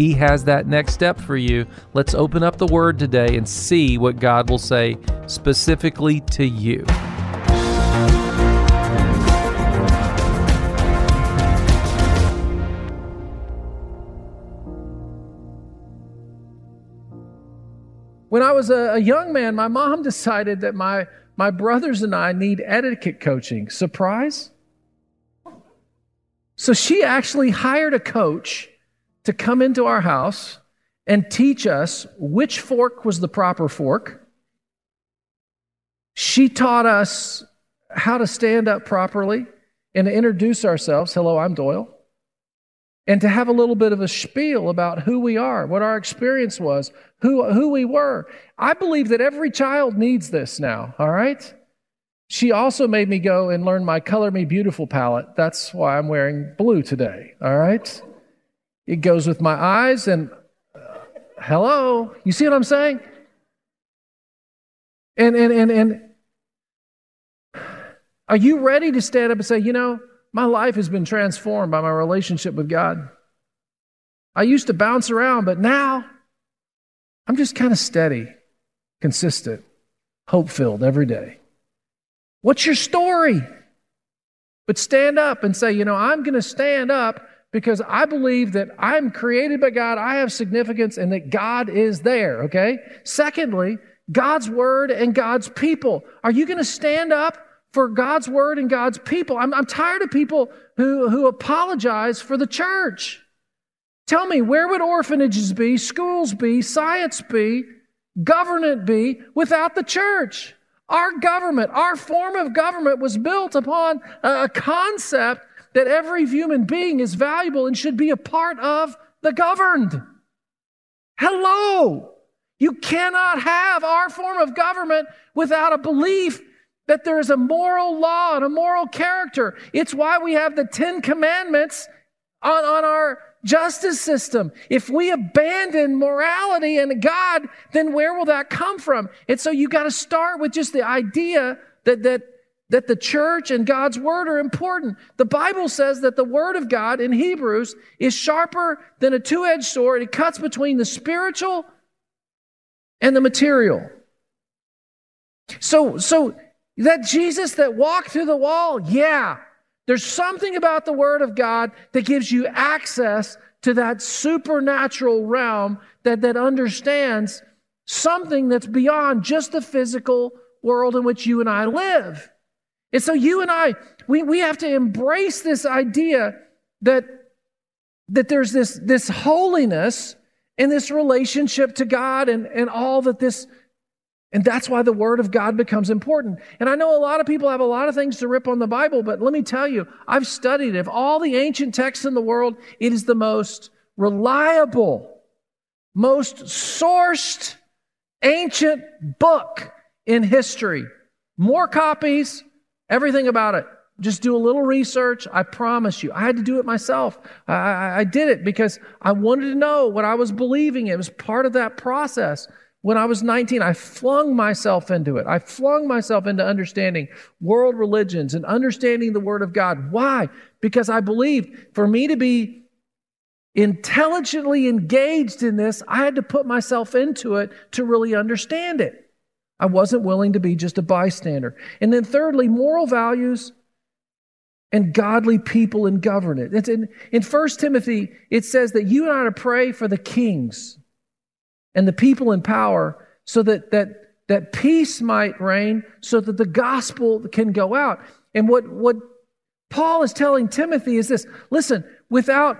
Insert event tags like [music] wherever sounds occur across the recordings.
He has that next step for you. Let's open up the Word today and see what God will say specifically to you. When I was a, young man, my mom [laughs] decided that my, my brothers and I need etiquette coaching. Surprise? So she actually hired a coach to come into our house and teach us which fork was the proper fork. She taught us how to stand up properly and to introduce ourselves. Hello, I'm Doyle. And to have a little bit of a spiel about who we are, what our experience was, who, who we were. I believe that every child needs this now, all right? She also made me go and learn my Color Me Beautiful palette. That's why I'm wearing blue today, all right? It goes with my eyes and uh, hello, you see what I'm saying? And and and and are you ready to stand up and say, you know, my life has been transformed by my relationship with God? I used to bounce around, but now I'm just kind of steady, consistent, hope filled every day. What's your story? But stand up and say, you know, I'm going to stand up because I believe that I'm created by God, I have significance, and that God is there, okay? Secondly, God's word and God's people. Are you going to stand up for God's word and God's people? I'm, I'm tired of people who, who apologize for the church. Tell me, where would orphanages be, schools be, science be, government be without the church? Our government, our form of government was built upon a concept that every human being is valuable and should be a part of the governed. Hello! You cannot have our form of government without a belief that there is a moral law and a moral character. It's why we have the Ten Commandments on, on our justice system. If we abandon morality and God, then where will that come from? And so you got to start with just the idea that, that that the church and God's word are important. The Bible says that the word of God in Hebrews is sharper than a two edged sword. It cuts between the spiritual and the material. So, so that Jesus that walked through the wall, yeah, there's something about the word of God that gives you access to that supernatural realm that, that understands something that's beyond just the physical world in which you and I live. And so you and I, we, we have to embrace this idea that, that there's this, this holiness in this relationship to God and, and all that this, and that's why the Word of God becomes important. And I know a lot of people have a lot of things to rip on the Bible, but let me tell you, I've studied it. Of all the ancient texts in the world, it is the most reliable, most sourced ancient book in history. More copies, Everything about it. Just do a little research. I promise you. I had to do it myself. I, I, did it because I wanted to know what I was believing. It was part of that process. When I was 19, I flung myself into it. I flung myself into understanding world religions and understanding the Word of God. Why? Because I believed for me to be intelligently engaged in this, I had to put myself into it to really understand it. I wasn't willing to be just a bystander. And then, thirdly, moral values and godly people in government. It's in, in 1 Timothy, it says that you and I are to pray for the kings and the people in power so that, that, that peace might reign, so that the gospel can go out. And what, what Paul is telling Timothy is this listen, without,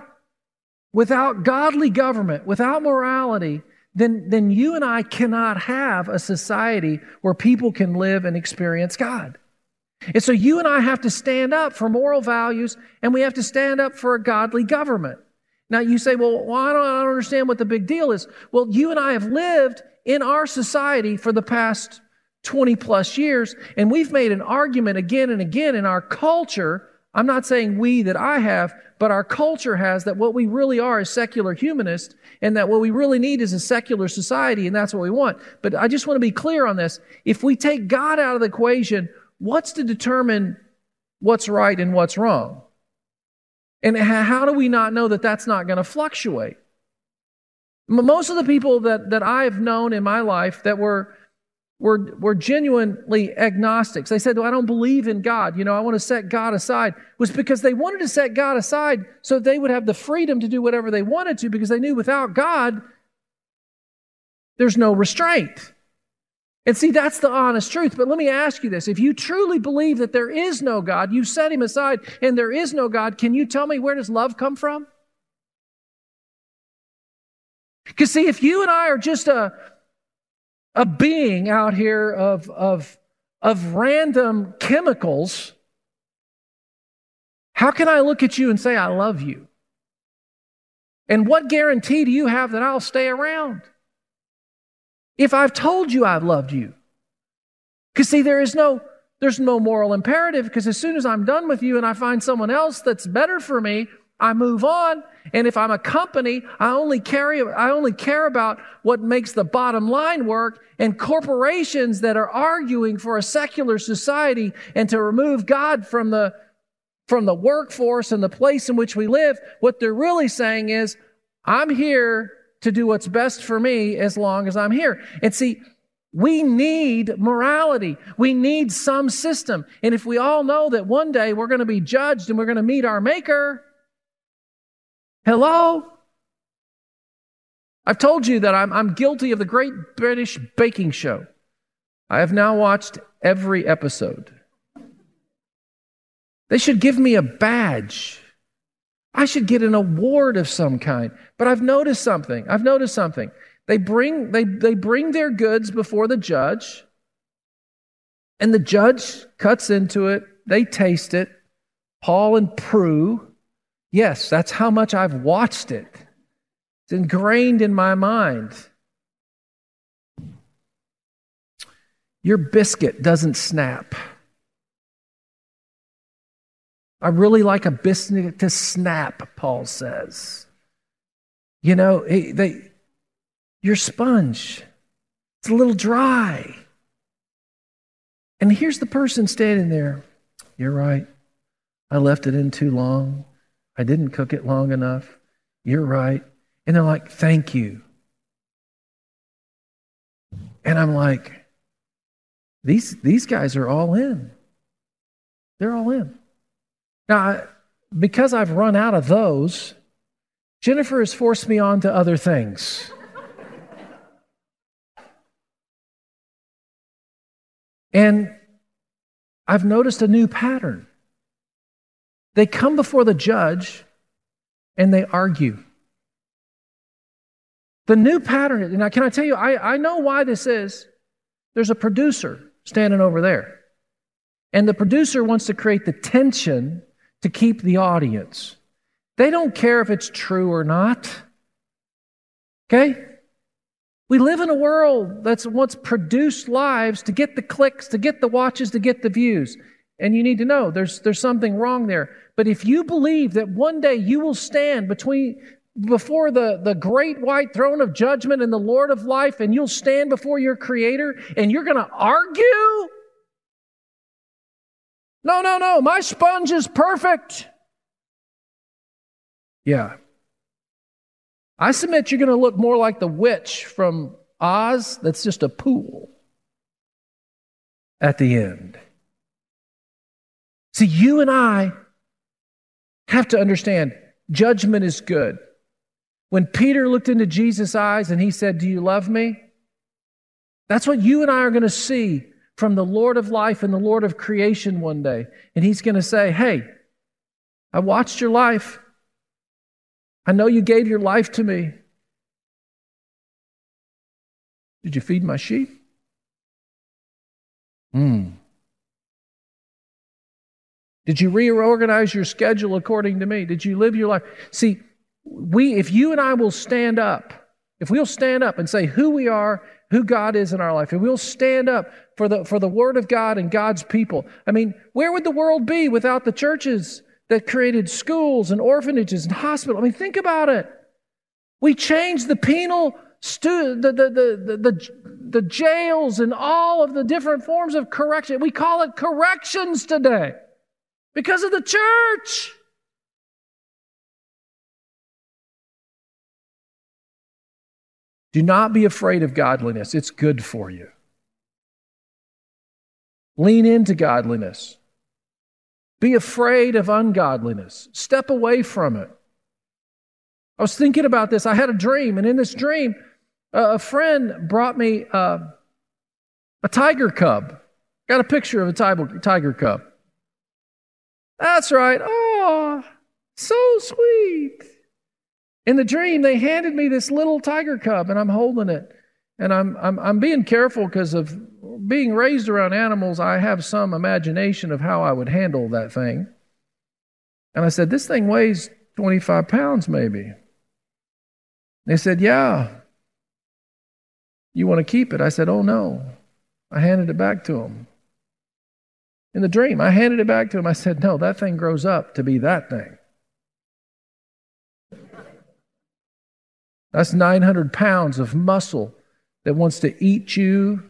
without godly government, without morality, then, then you and I cannot have a society where people can live and experience God. And so you and I have to stand up for moral values and we have to stand up for a godly government. Now you say, well, well I, don't, I don't understand what the big deal is. Well, you and I have lived in our society for the past 20 plus years, and we've made an argument again and again in our culture. I'm not saying we that I have, but our culture has that what we really are is secular humanist and that what we really need is a secular society, and that's what we want. But I just want to be clear on this. If we take God out of the equation, what's to determine what's right and what's wrong? And how do we not know that that's not going to fluctuate? Most of the people that, that I've known in my life that were, were, were genuinely agnostics, they said, well, I don't believe in God. You know, I want to set God aside, was because they wanted to set God aside so they would have the freedom to do whatever they wanted to because they knew without God, there's no restraint. And see, that's the honest truth. But let me ask you this. If you truly believe that there is no God, you set him aside and there is no God, can you tell me where does love come from? Because see, if you and I are just a, a being out here of, of, of random chemicals, how can I look at you and say, I love you? And what guarantee do you have that I'll stay around? if I've told you I've loved you. Because see, there is no there's no moral imperative because as soon as I'm done with you and I find someone else that's better for me, I move on. And if I'm a company, I only carry I only care about what makes the bottom line work. And corporations that are arguing for a secular society and to remove God from the from the workforce and the place in which we live, what they're really saying is, I'm here to do what's best for me as long as I'm here. And see, we need morality. We need some system. And if we all know that one day we're going to be judged and we're going to meet our Maker, hello? I've told you that I'm, I'm guilty of the Great British Baking Show. I have now watched every episode. They should give me a badge I should get an award of some kind. But I've noticed something. I've noticed something. They bring, they, they bring their goods before the judge, and the judge cuts into it. They taste it. Paul and Prue. Yes, that's how much I've watched it. It's ingrained in my mind. Your biscuit doesn't snap. I really like a biscuit to snap, Paul says. You know, they, your sponge, it's a little dry. And here's the person standing there. You're right. I left it in too long. I didn't cook it long enough. You're right. And they're like, thank you. And I'm like, these, these guys are all in. They're all in. Now, because I've run out of those, Jennifer has forced me on to other things. and I've noticed a new pattern. They come before the judge and they argue. The new pattern, and can I tell you, I, I know why this is. There's a producer standing over there. And the producer wants to create the tension to keep the audience. They don't care if it's true or not. Okay? We live in a world that's wants produced lives to get the clicks, to get the watches, to get the views. And you need to know there's, there's something wrong there. But if you believe that one day you will stand between before the, the great white throne of judgment and the Lord of life, and you'll stand before your creator and you're gonna argue no, no, no, my sponge is perfect. Yeah. I submit you're going to look more like the witch from Oz that's just a pool at the end. See, you and I have to understand judgment is good. When Peter looked into Jesus' eyes and he said, Do you love me? That's what you and I are going to see from the Lord of life and the Lord of creation one day. And he's going to say, Hey, I watched your life. I know you gave your life to me. Did you feed my sheep? Hmm. Did you reorganize your schedule according to me? Did you live your life? See, we, if you and I will stand up, if we'll stand up and say who we are, who God is in our life, and we'll stand up for the, for the Word of God and God's people. I mean, where would the world be without the churches that created schools and orphanages and hospitals? I mean, think about it. We changed the penal, stu- the, the, the, the, the jails and all of the different forms of correction. We call it corrections today because of the church. Do not be afraid of godliness, it's good for you. Lean into godliness. Be afraid of ungodliness. Step away from it. I was thinking about this. I had a dream, and in this dream, a friend brought me uh, a tiger cub. Got a picture of a tiger cub. That's right. Oh, so sweet. In the dream, they handed me this little tiger cub, and I'm holding it. And I'm, I'm, I'm being careful because of being raised around animals, I have some imagination of how I would handle that thing. And I said, This thing weighs 25 pounds, maybe. They said, Yeah. You want to keep it? I said, Oh, no. I handed it back to him. In the dream, I handed it back to him. I said, No, that thing grows up to be that thing. That's 900 pounds of muscle that wants to eat you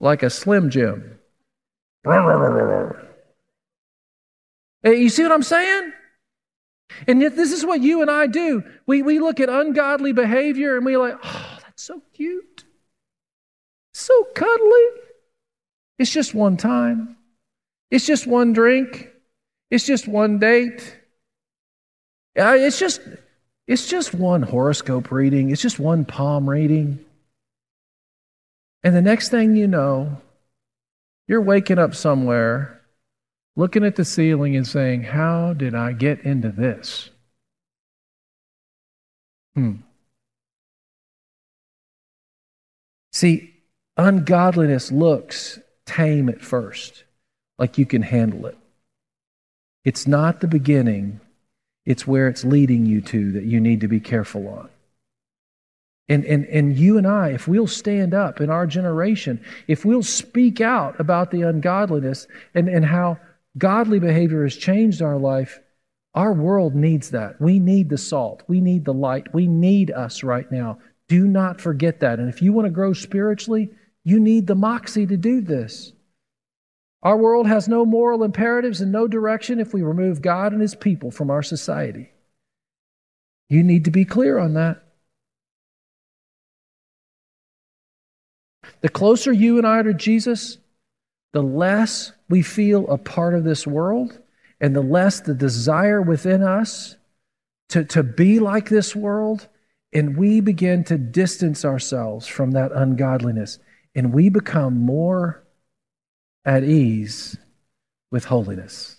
like a Slim Jim. Hey, you see what I'm saying? And yet, this is what you and I do. We, we look at ungodly behavior and we're like, oh, that's so cute. So cuddly. It's just one time. It's just one drink. It's just one date. It's just, it's just one horoscope reading. It's just one palm reading. And the next thing you know, you're waking up somewhere, looking at the ceiling and saying, How did I get into this? Hmm. See, ungodliness looks tame at first, like you can handle it. It's not the beginning, it's where it's leading you to that you need to be careful on. And, and, and you and I, if we'll stand up in our generation, if we'll speak out about the ungodliness and, and how godly behavior has changed our life, our world needs that. We need the salt. We need the light. We need us right now. Do not forget that. And if you want to grow spiritually, you need the moxie to do this. Our world has no moral imperatives and no direction if we remove God and His people from our society. You need to be clear on that. The closer you and I are to Jesus, the less we feel a part of this world and the less the desire within us to, to be like this world. And we begin to distance ourselves from that ungodliness. And we become more at ease with holiness.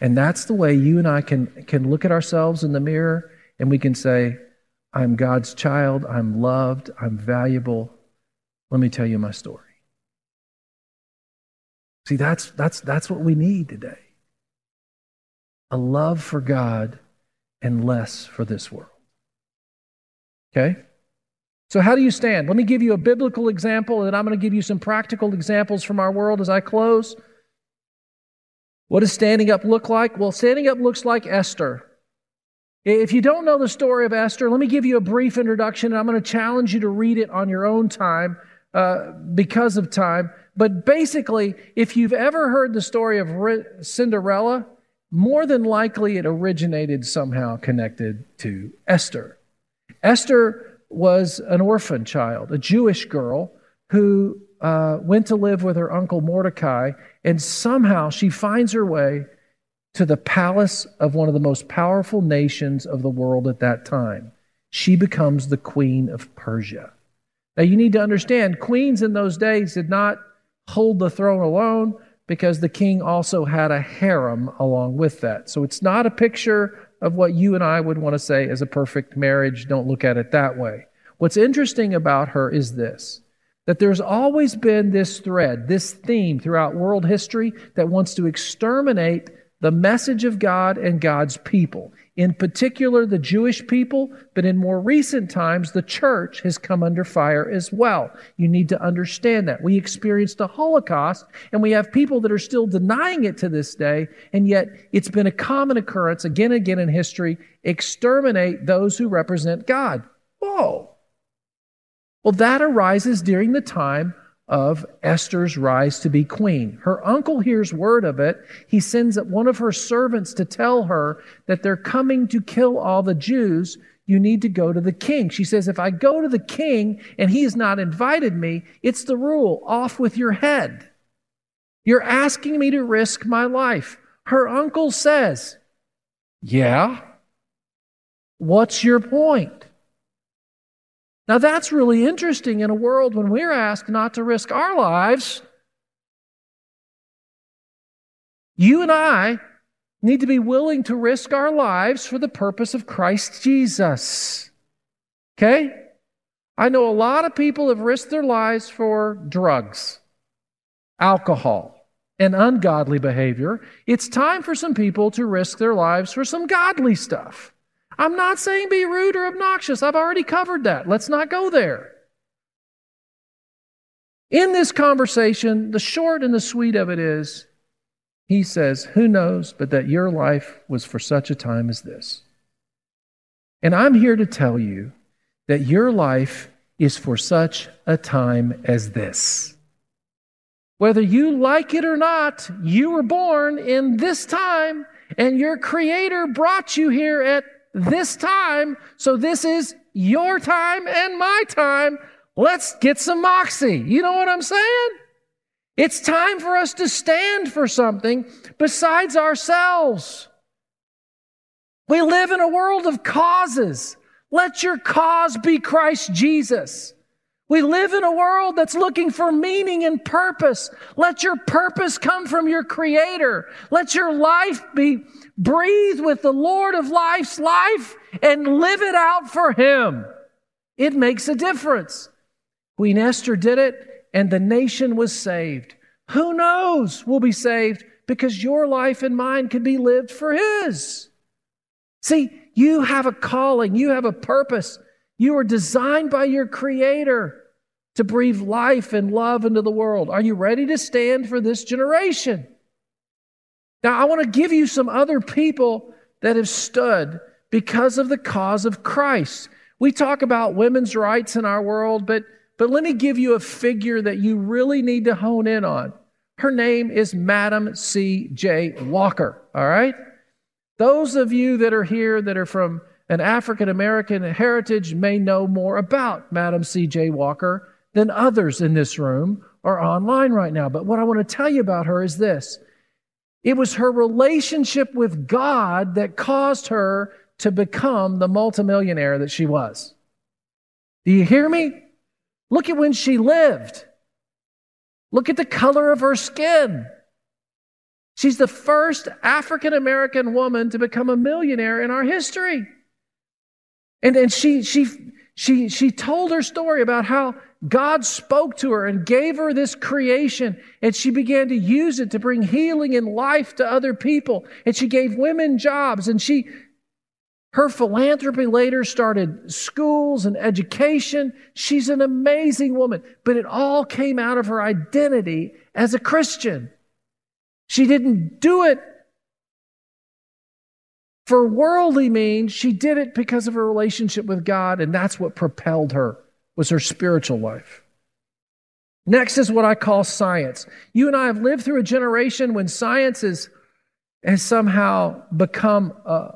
And that's the way you and I can, can look at ourselves in the mirror and we can say, I'm God's child, I'm loved, I'm valuable, let me tell you my story. See, that's, that's, that's what we need today a love for God and less for this world. Okay? So, how do you stand? Let me give you a biblical example, and I'm going to give you some practical examples from our world as I close. What does standing up look like? Well, standing up looks like Esther. If you don't know the story of Esther, let me give you a brief introduction, and I'm going to challenge you to read it on your own time uh, because of time. But basically, if you've ever heard the story of Cinderella, more than likely it originated somehow connected to Esther. Esther was an orphan child, a Jewish girl who uh, went to live with her uncle Mordecai, and somehow she finds her way to the palace of one of the most powerful nations of the world at that time. She becomes the queen of Persia. Now, you need to understand, queens in those days did not hold the throne alone because the king also had a harem along with that. So it's not a picture of what you and I would want to say as a perfect marriage. Don't look at it that way. What's interesting about her is this that there's always been this thread, this theme throughout world history that wants to exterminate the message of God and God's people. In particular, the Jewish people, but in more recent times, the church has come under fire as well. You need to understand that. We experienced a Holocaust, and we have people that are still denying it to this day, and yet it's been a common occurrence again and again in history exterminate those who represent God. Whoa. Well, that arises during the time of Esther's rise to be queen. Her uncle hears word of it. He sends one of her servants to tell her that they're coming to kill all the Jews. You need to go to the king. She says, If I go to the king and he has not invited me, it's the rule off with your head. You're asking me to risk my life. Her uncle says, Yeah. What's your point? Now, that's really interesting in a world when we're asked not to risk our lives. You and I need to be willing to risk our lives for the purpose of Christ Jesus. Okay? I know a lot of people have risked their lives for drugs, alcohol, and ungodly behavior. It's time for some people to risk their lives for some godly stuff. I'm not saying be rude or obnoxious. I've already covered that. Let's not go there. In this conversation, the short and the sweet of it is, he says, Who knows but that your life was for such a time as this? And I'm here to tell you that your life is for such a time as this. Whether you like it or not, you were born in this time, and your Creator brought you here at this time. So this is your time and my time. Let's get some moxie. You know what I'm saying? It's time for us to stand for something besides ourselves. We live in a world of causes. Let your cause be Christ Jesus. We live in a world that's looking for meaning and purpose. Let your purpose come from your Creator. Let your life be breathed with the Lord of life's life and live it out for Him. It makes a difference. Queen Esther did it, and the nation was saved. Who knows we'll be saved because your life and mine could be lived for His. See, you have a calling, you have a purpose. You are designed by your Creator to breathe life and love into the world. Are you ready to stand for this generation? Now, I want to give you some other people that have stood because of the cause of Christ. We talk about women's rights in our world, but, but let me give you a figure that you really need to hone in on. Her name is Madam C.J. Walker, all right? Those of you that are here that are from an African American heritage may know more about Madam C.J. Walker than others in this room or online right now. But what I want to tell you about her is this it was her relationship with God that caused her to become the multimillionaire that she was. Do you hear me? Look at when she lived. Look at the color of her skin. She's the first African American woman to become a millionaire in our history. And, and she, she, she, she told her story about how God spoke to her and gave her this creation, and she began to use it to bring healing and life to other people. And she gave women jobs, and she, her philanthropy later started schools and education. She's an amazing woman, but it all came out of her identity as a Christian. She didn't do it for worldly means. She did it because of her relationship with God, and that's what propelled her was her spiritual life. Next is what I call science. You and I have lived through a generation when science is, has somehow become uh,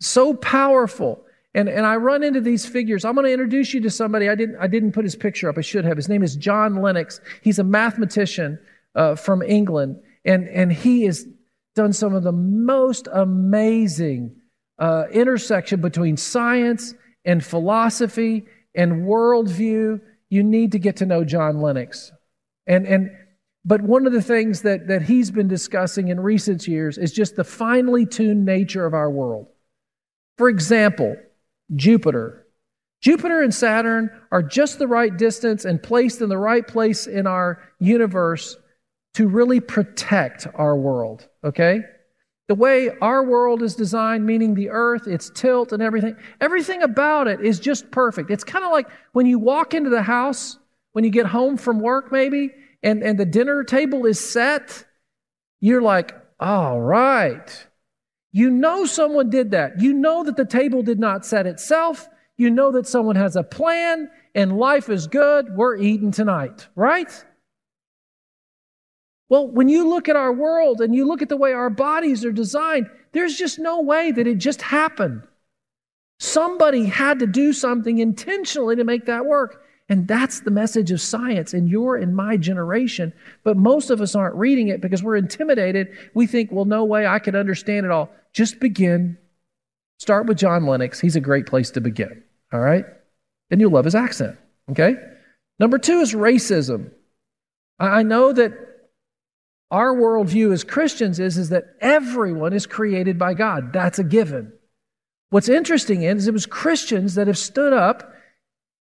so powerful. And, and I run into these figures. I'm going to introduce you to somebody. I didn't, I didn't put his picture up. I should have. His name is John Lennox. He's a mathematician uh, from England. And, and he has done some of the most amazing uh, intersection between science and philosophy and worldview, you need to get to know John Lennox. And, and, but one of the things that, that he's been discussing in recent years is just the finely tuned nature of our world. For example, Jupiter. Jupiter and Saturn are just the right distance and placed in the right place in our universe to really protect our world, okay? The way our world is designed, meaning the earth, its tilt and everything, everything about it is just perfect. It's kind of like when you walk into the house, when you get home from work, maybe, and, and the dinner table is set, you're like, all right. You know someone did that. You know that the table did not set itself. You know that someone has a plan and life is good. We're eating tonight, right? Well, when you look at our world and you look at the way our bodies are designed, there's just no way that it just happened. Somebody had to do something intentionally to make that work. And that's the message of science in your and my generation. But most of us aren't reading it because we're intimidated. We think, well, no way I could understand it all. Just begin. Start with John Lennox. He's a great place to begin. All right? And you'll love his accent. Okay? Number two is racism. I know that our worldview as Christians is, is that everyone is created by God. That's a given. What's interesting is it was Christians that have stood up,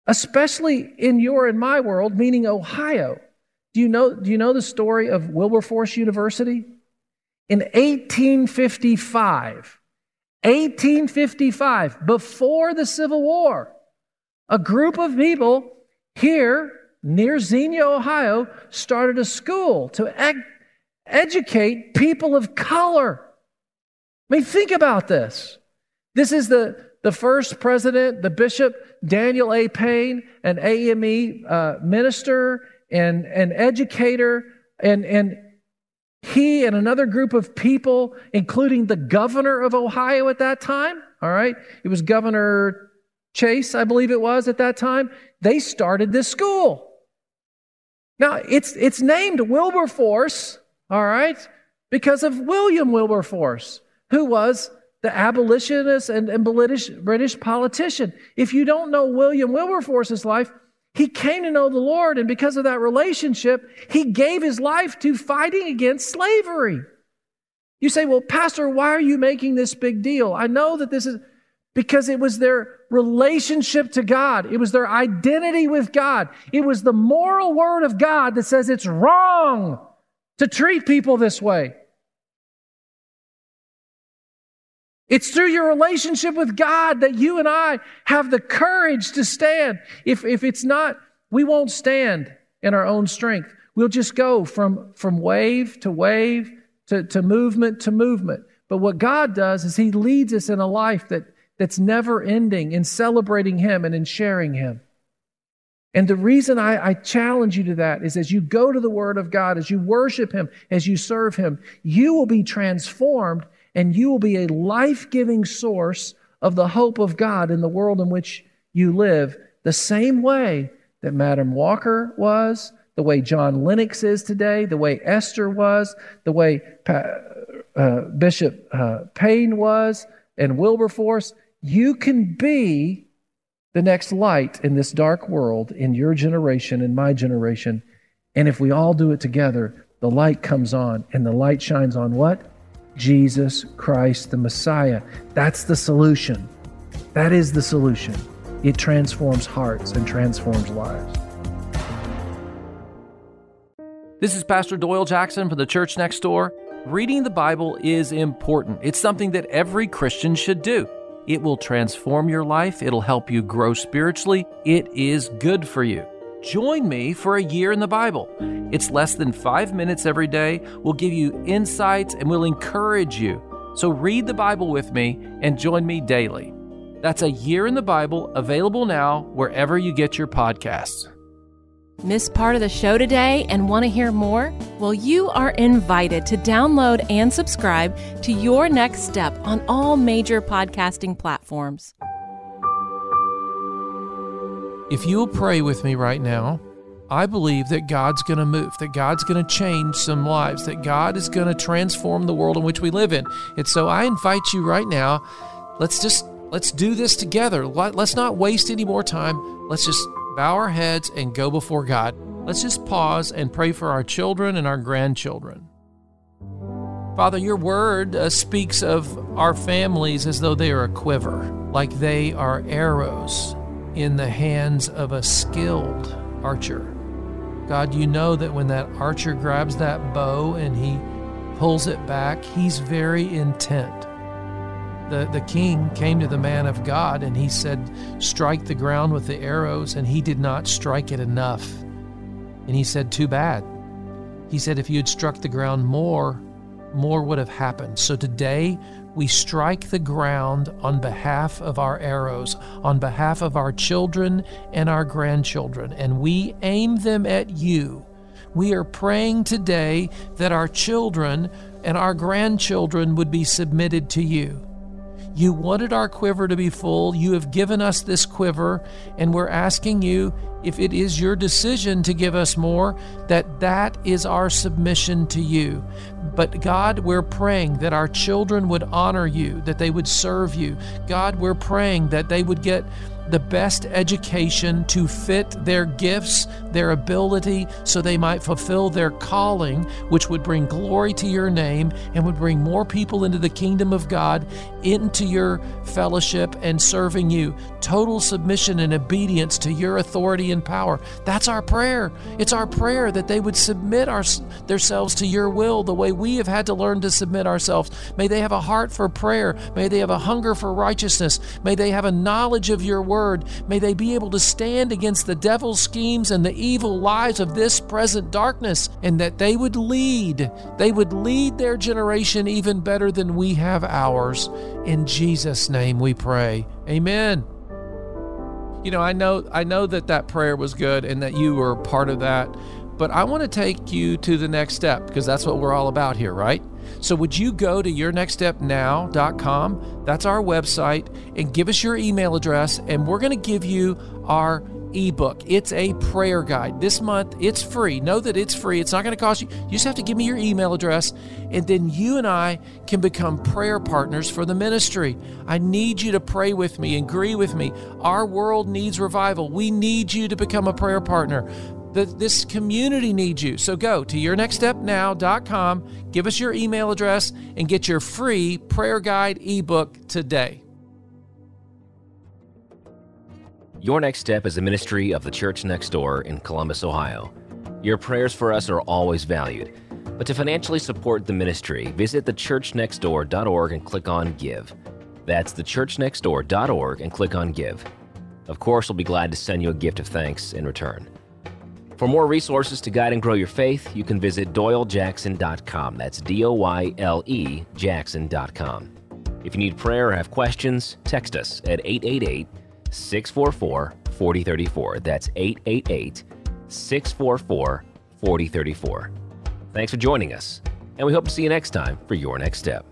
especially in your and my world, meaning Ohio. Do you know, do you know the story of Wilberforce University? In 1855, 1855, before the Civil War, a group of people here near Xenia, Ohio, started a school to educate people of color. I mean, think about this. This is the, the first president, the Bishop Daniel A. Payne, an AME uh, minister and an educator, and, and he and another group of people, including the governor of Ohio at that time, all right, it was Governor Chase, I believe it was at that time, they started this school. Now, it's, it's named Wilberforce all right? Because of William Wilberforce, who was the abolitionist and, and British, British politician. If you don't know William Wilberforce's life, he came to know the Lord, and because of that relationship, he gave his life to fighting against slavery. You say, Well, Pastor, why are you making this big deal? I know that this is because it was their relationship to God, it was their identity with God, it was the moral word of God that says it's wrong to treat people this way. It's through your relationship with God that you and I have the courage to stand. If, if it's not, we won't stand in our own strength. We'll just go from, from wave to wave to, to movement to movement. But what God does is He leads us in a life that, that's never ending in celebrating Him and in sharing Him. And the reason I, I, challenge you to that is as you go to the Word of God, as you worship Him, as you serve Him, you will be transformed and you will be a life giving source of the hope of God in the world in which you live, the same way that Madam Walker was, the way John Lennox is today, the way Esther was, the way uh, Bishop uh, Payne was, and Wilberforce. You can be the next light in this dark world, in your generation, in my generation. And if we all do it together, the light comes on, and the light shines on what? Jesus Christ, the Messiah. That's the solution. That is the solution. It transforms hearts and transforms lives. This is Pastor Doyle Jackson from the Church Next Door. Reading the Bible is important, it's something that every Christian should do. It will transform your life, it'll help you grow spiritually. It is good for you. Join me for a year in the Bible. It's less than five minutes every day. We'll give you insights and we'll encourage you. So read the Bible with me and join me daily. That's a year in the Bible, available now wherever you get your podcasts. Miss part of the show today and want to hear more? Well, you are invited to download and subscribe to Your Next Step on all major podcasting platforms. If you will pray with me right now, I believe that God's going to move, that God's going to change some lives, that God is going to transform the world in which we live in. And so I invite you right now, let's just let's do this together. Let's not waste any more time. Let's just bow our heads, and go before God. Let's just pause and pray for our children and our grandchildren. Father, your word uh, speaks of our families as though they are a quiver, like they are arrows in the hands of a skilled archer. God, you know that when that archer grabs that bow and he pulls it back, he's very intent. The, the king came to the man of God and he said, Strike the ground with the arrows, and he did not strike it enough. And he said, Too bad. He said, If you had struck the ground more, more would have happened. So today, we strike the ground on behalf of our arrows, on behalf of our children and our grandchildren, and we aim them at you. We are praying today that our children and our grandchildren would be submitted to you. You wanted our quiver to be full. You have given us this quiver, and we're asking you if it is your decision to give us more, that that is our submission to you. But God, we're praying that our children would honor you, that they would serve you. God, we're praying that they would get the best education to fit their gifts, their ability, so they might fulfill their calling, which would bring glory to your name and would bring more people into the kingdom of God, into your fellowship and serving you. Total submission and obedience to your authority and power. That's our prayer. It's our prayer that they would submit our, themselves to your will the way we have had to learn to submit ourselves. May they have a heart for prayer. May they have a hunger for righteousness. May they have a knowledge of your word word. May they be able to stand against the devil's schemes and the evil lies of this present darkness, and that they would lead. They would lead their generation even better than we have ours. In Jesus' name we pray. Amen. You know, I know I know that that prayer was good and that you were part of that, but I want to take you to the next step because that's what we're all about here, right? So, would you go to yournextstepnow.com? That's our website, and give us your email address, and we're going to give you our ebook. It's a prayer guide. This month, it's free. Know that it's free. It's not going to cost you. You just have to give me your email address, and then you and I can become prayer partners for the ministry. I need you to pray with me, and agree with me. Our world needs revival. We need you to become a prayer partner the, this community needs you. So go to yournextstepnow.com, give us your email address, and get your free prayer guide ebook today. Your Next Step is a ministry of the Church Next Door in Columbus, Ohio. Your prayers for us are always valued. But to financially support the ministry, visit thechurchnextdoor.org and click on Give. That's thechurchnextdoor.org and click on Give. Of course, we'll be glad to send you a gift of thanks in return. For more resources to guide and grow your faith, you can visit doylejackson.com. That's D O Y L E Jackson.com. If you need prayer or have questions, text us at 888 644 4034. That's 888 644 4034. Thanks for joining us, and we hope to see you next time for Your Next Step.